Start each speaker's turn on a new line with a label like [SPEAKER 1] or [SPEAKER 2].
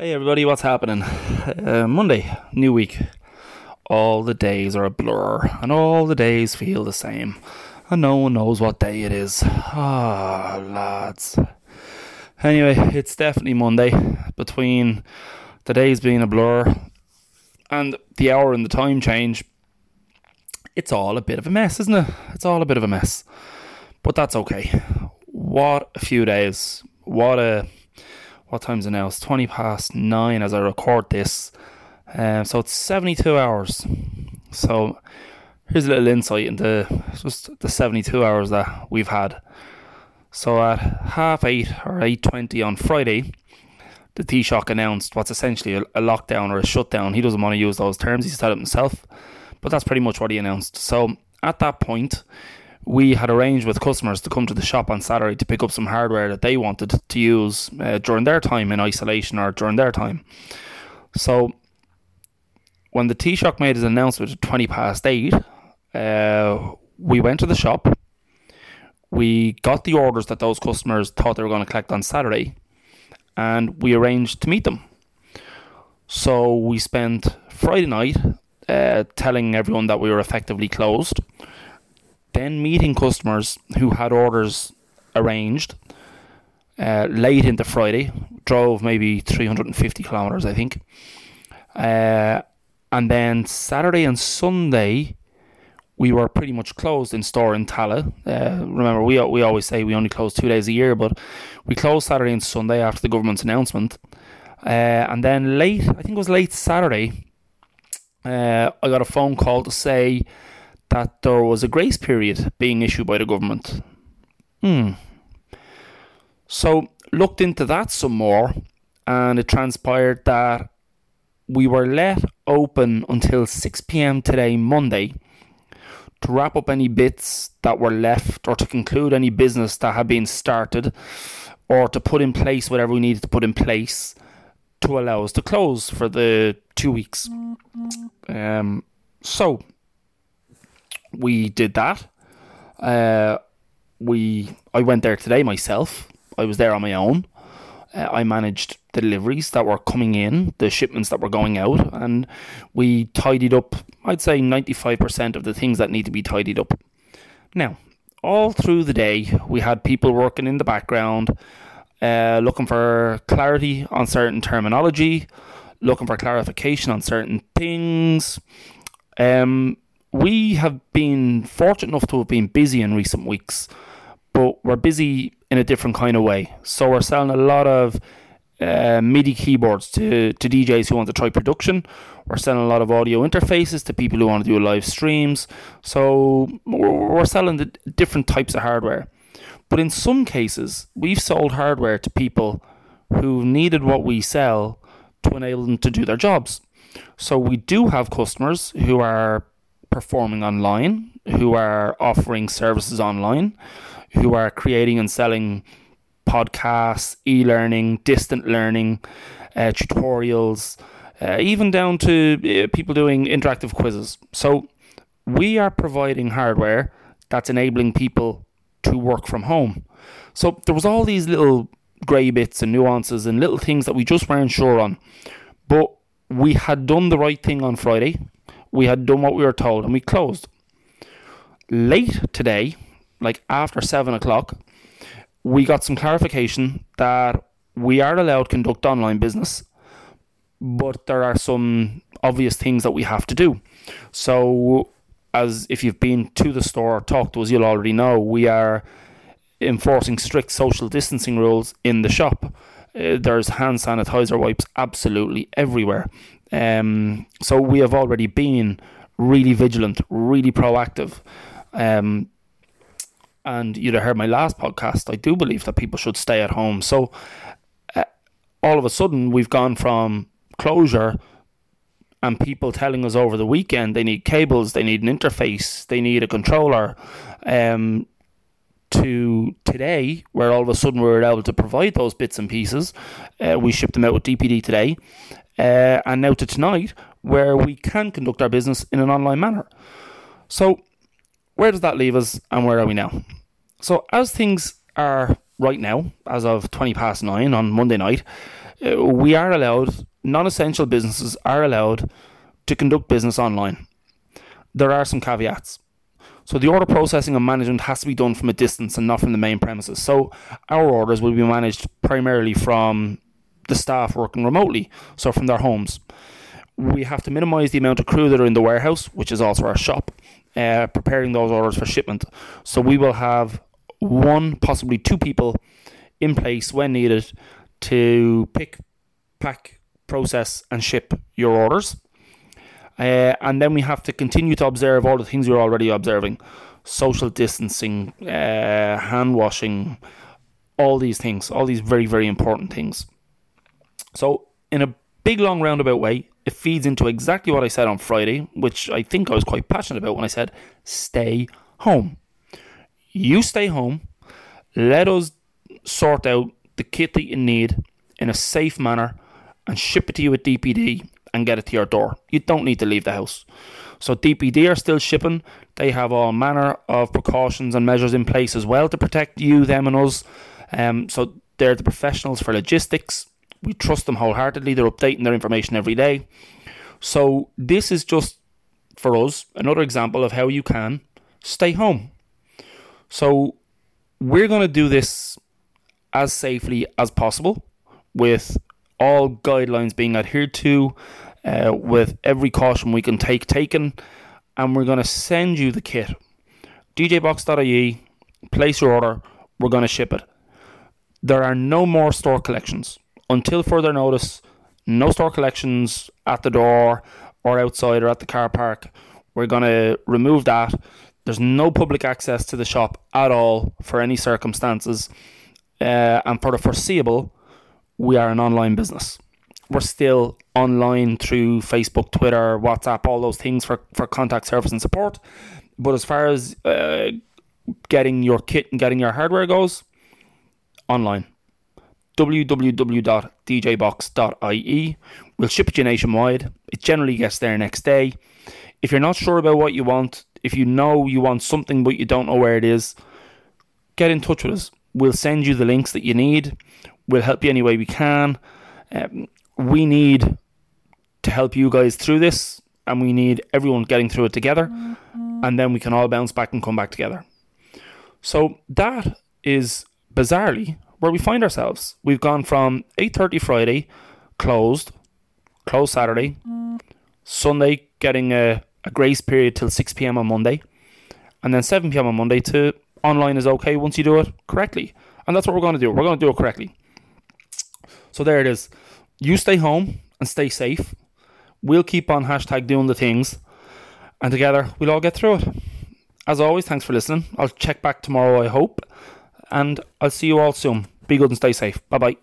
[SPEAKER 1] Hey everybody, what's happening? Uh, Monday, new week. All the days are a blur, and all the days feel the same, and no one knows what day it is. Ah, oh, lads. Anyway, it's definitely Monday. Between the days being a blur and the hour and the time change, it's all a bit of a mess, isn't it? It's all a bit of a mess. But that's okay. What a few days. What a what time's it now? It's 20 past 9 as I record this. Um, so it's 72 hours. So here's a little insight into just the 72 hours that we've had. So at half 8 or 8.20 on Friday, the Taoiseach announced what's essentially a, a lockdown or a shutdown. He doesn't want to use those terms, he said it himself. But that's pretty much what he announced. So at that point, we had arranged with customers to come to the shop on Saturday to pick up some hardware that they wanted to use uh, during their time in isolation or during their time. So when the Taoiseach made his announcement at 20 past 8, uh, we went to the shop. We got the orders that those customers thought they were going to collect on Saturday, and we arranged to meet them. So we spent Friday night uh, telling everyone that we were effectively closed then meeting customers who had orders arranged uh, late into Friday, drove maybe 350 kilometers, I think. Uh, and then Saturday and Sunday, we were pretty much closed in store in Tallaght. Uh, remember, we we always say we only close two days a year, but we closed Saturday and Sunday after the government's announcement. Uh, and then late, I think it was late Saturday, uh, I got a phone call to say that there was a grace period being issued by the government. Hmm. So looked into that some more, and it transpired that we were let open until 6 p.m. today, Monday, to wrap up any bits that were left or to conclude any business that had been started or to put in place whatever we needed to put in place to allow us to close for the two weeks. Um, so we did that. Uh, we I went there today myself. I was there on my own. Uh, I managed the deliveries that were coming in, the shipments that were going out, and we tidied up. I'd say ninety five percent of the things that need to be tidied up. Now, all through the day, we had people working in the background, uh, looking for clarity on certain terminology, looking for clarification on certain things. Um, we have been fortunate enough to have been busy in recent weeks, but we're busy in a different kind of way. So we're selling a lot of uh, MIDI keyboards to, to DJs who want to try production. We're selling a lot of audio interfaces to people who want to do live streams. So we're selling the different types of hardware. But in some cases, we've sold hardware to people who needed what we sell to enable them to do their jobs. So we do have customers who are performing online, who are offering services online, who are creating and selling podcasts, e learning, distant learning, uh, tutorials, uh, even down to uh, people doing interactive quizzes. So we are providing hardware that's enabling people to work from home. So there was all these little grey bits and nuances and little things that we just weren't sure on. But we had done the right thing on Friday we had done what we were told and we closed. Late today, like after seven o'clock, we got some clarification that we are allowed to conduct online business, but there are some obvious things that we have to do. So, as if you've been to the store or talked to us, you'll already know we are enforcing strict social distancing rules in the shop. Uh, there's hand sanitizer wipes absolutely everywhere. Um, so we have already been really vigilant, really proactive. Um, and you'd have heard my last podcast. I do believe that people should stay at home. So uh, all of a sudden, we've gone from closure and people telling us over the weekend they need cables, they need an interface, they need a controller, um, to today, where all of a sudden we're able to provide those bits and pieces. Uh, we shipped them out with DPD today, uh, and now to tonight, where we can conduct our business in an online manner. So, where does that leave us, and where are we now? So, as things are right now, as of 20 past nine on Monday night, uh, we are allowed, non essential businesses are allowed to conduct business online. There are some caveats. So the order processing and management has to be done from a distance and not from the main premises. So our orders will be managed primarily from the staff working remotely, so from their homes. We have to minimise the amount of crew that are in the warehouse, which is also our shop, uh, preparing those orders for shipment. So we will have one, possibly two people in place when needed to pick, pack, process, and ship your orders. Uh, and then we have to continue to observe all the things we're already observing social distancing, uh, hand washing, all these things, all these very, very important things. So, in a big, long, roundabout way, it feeds into exactly what I said on Friday, which I think I was quite passionate about when I said, stay home. You stay home, let us sort out the kit that you need in a safe manner and ship it to you with DPD and get it to your door. You don't need to leave the house. So DPD are still shipping. They have all manner of precautions and measures in place as well to protect you, them, and us. Um, so they're the professionals for logistics. We trust them wholeheartedly. They're updating their information every day. So this is just for us another example of how you can stay home. So we're going to do this as safely as possible with all guidelines being adhered to, uh, with every caution we can take taken, and we're going to send you the kit. DJBox.ie, place your order, we're going to ship it. There are no more store collections. Until further notice, no store collections at the door or outside or at the car park. We're going to remove that. There's no public access to the shop at all for any circumstances. Uh, and for the foreseeable, we are an online business. We're still online through Facebook, Twitter, WhatsApp, all those things for, for contact service and support. But as far as uh, getting your kit and getting your hardware goes, online. www.djbox.ie. We'll ship it you nationwide. It generally gets there next day. If you're not sure about what you want, if you know you want something but you don't know where it is, get in touch with us. We'll send you the links that you need. We'll help you any way we can. Um, we need to help you guys through this, and we need everyone getting through it together, mm-hmm. and then we can all bounce back and come back together. So that is bizarrely where we find ourselves. We've gone from 8:30 Friday, closed, closed Saturday, mm. Sunday getting a, a grace period till 6 p.m. on Monday, and then 7 p.m. on Monday to online is okay once you do it correctly. And that's what we're going to do. We're going to do it correctly. So there it is. You stay home and stay safe. We'll keep on hashtag doing the things. And together we'll all get through it. As always, thanks for listening. I'll check back tomorrow, I hope. And I'll see you all soon. Be good and stay safe. Bye bye.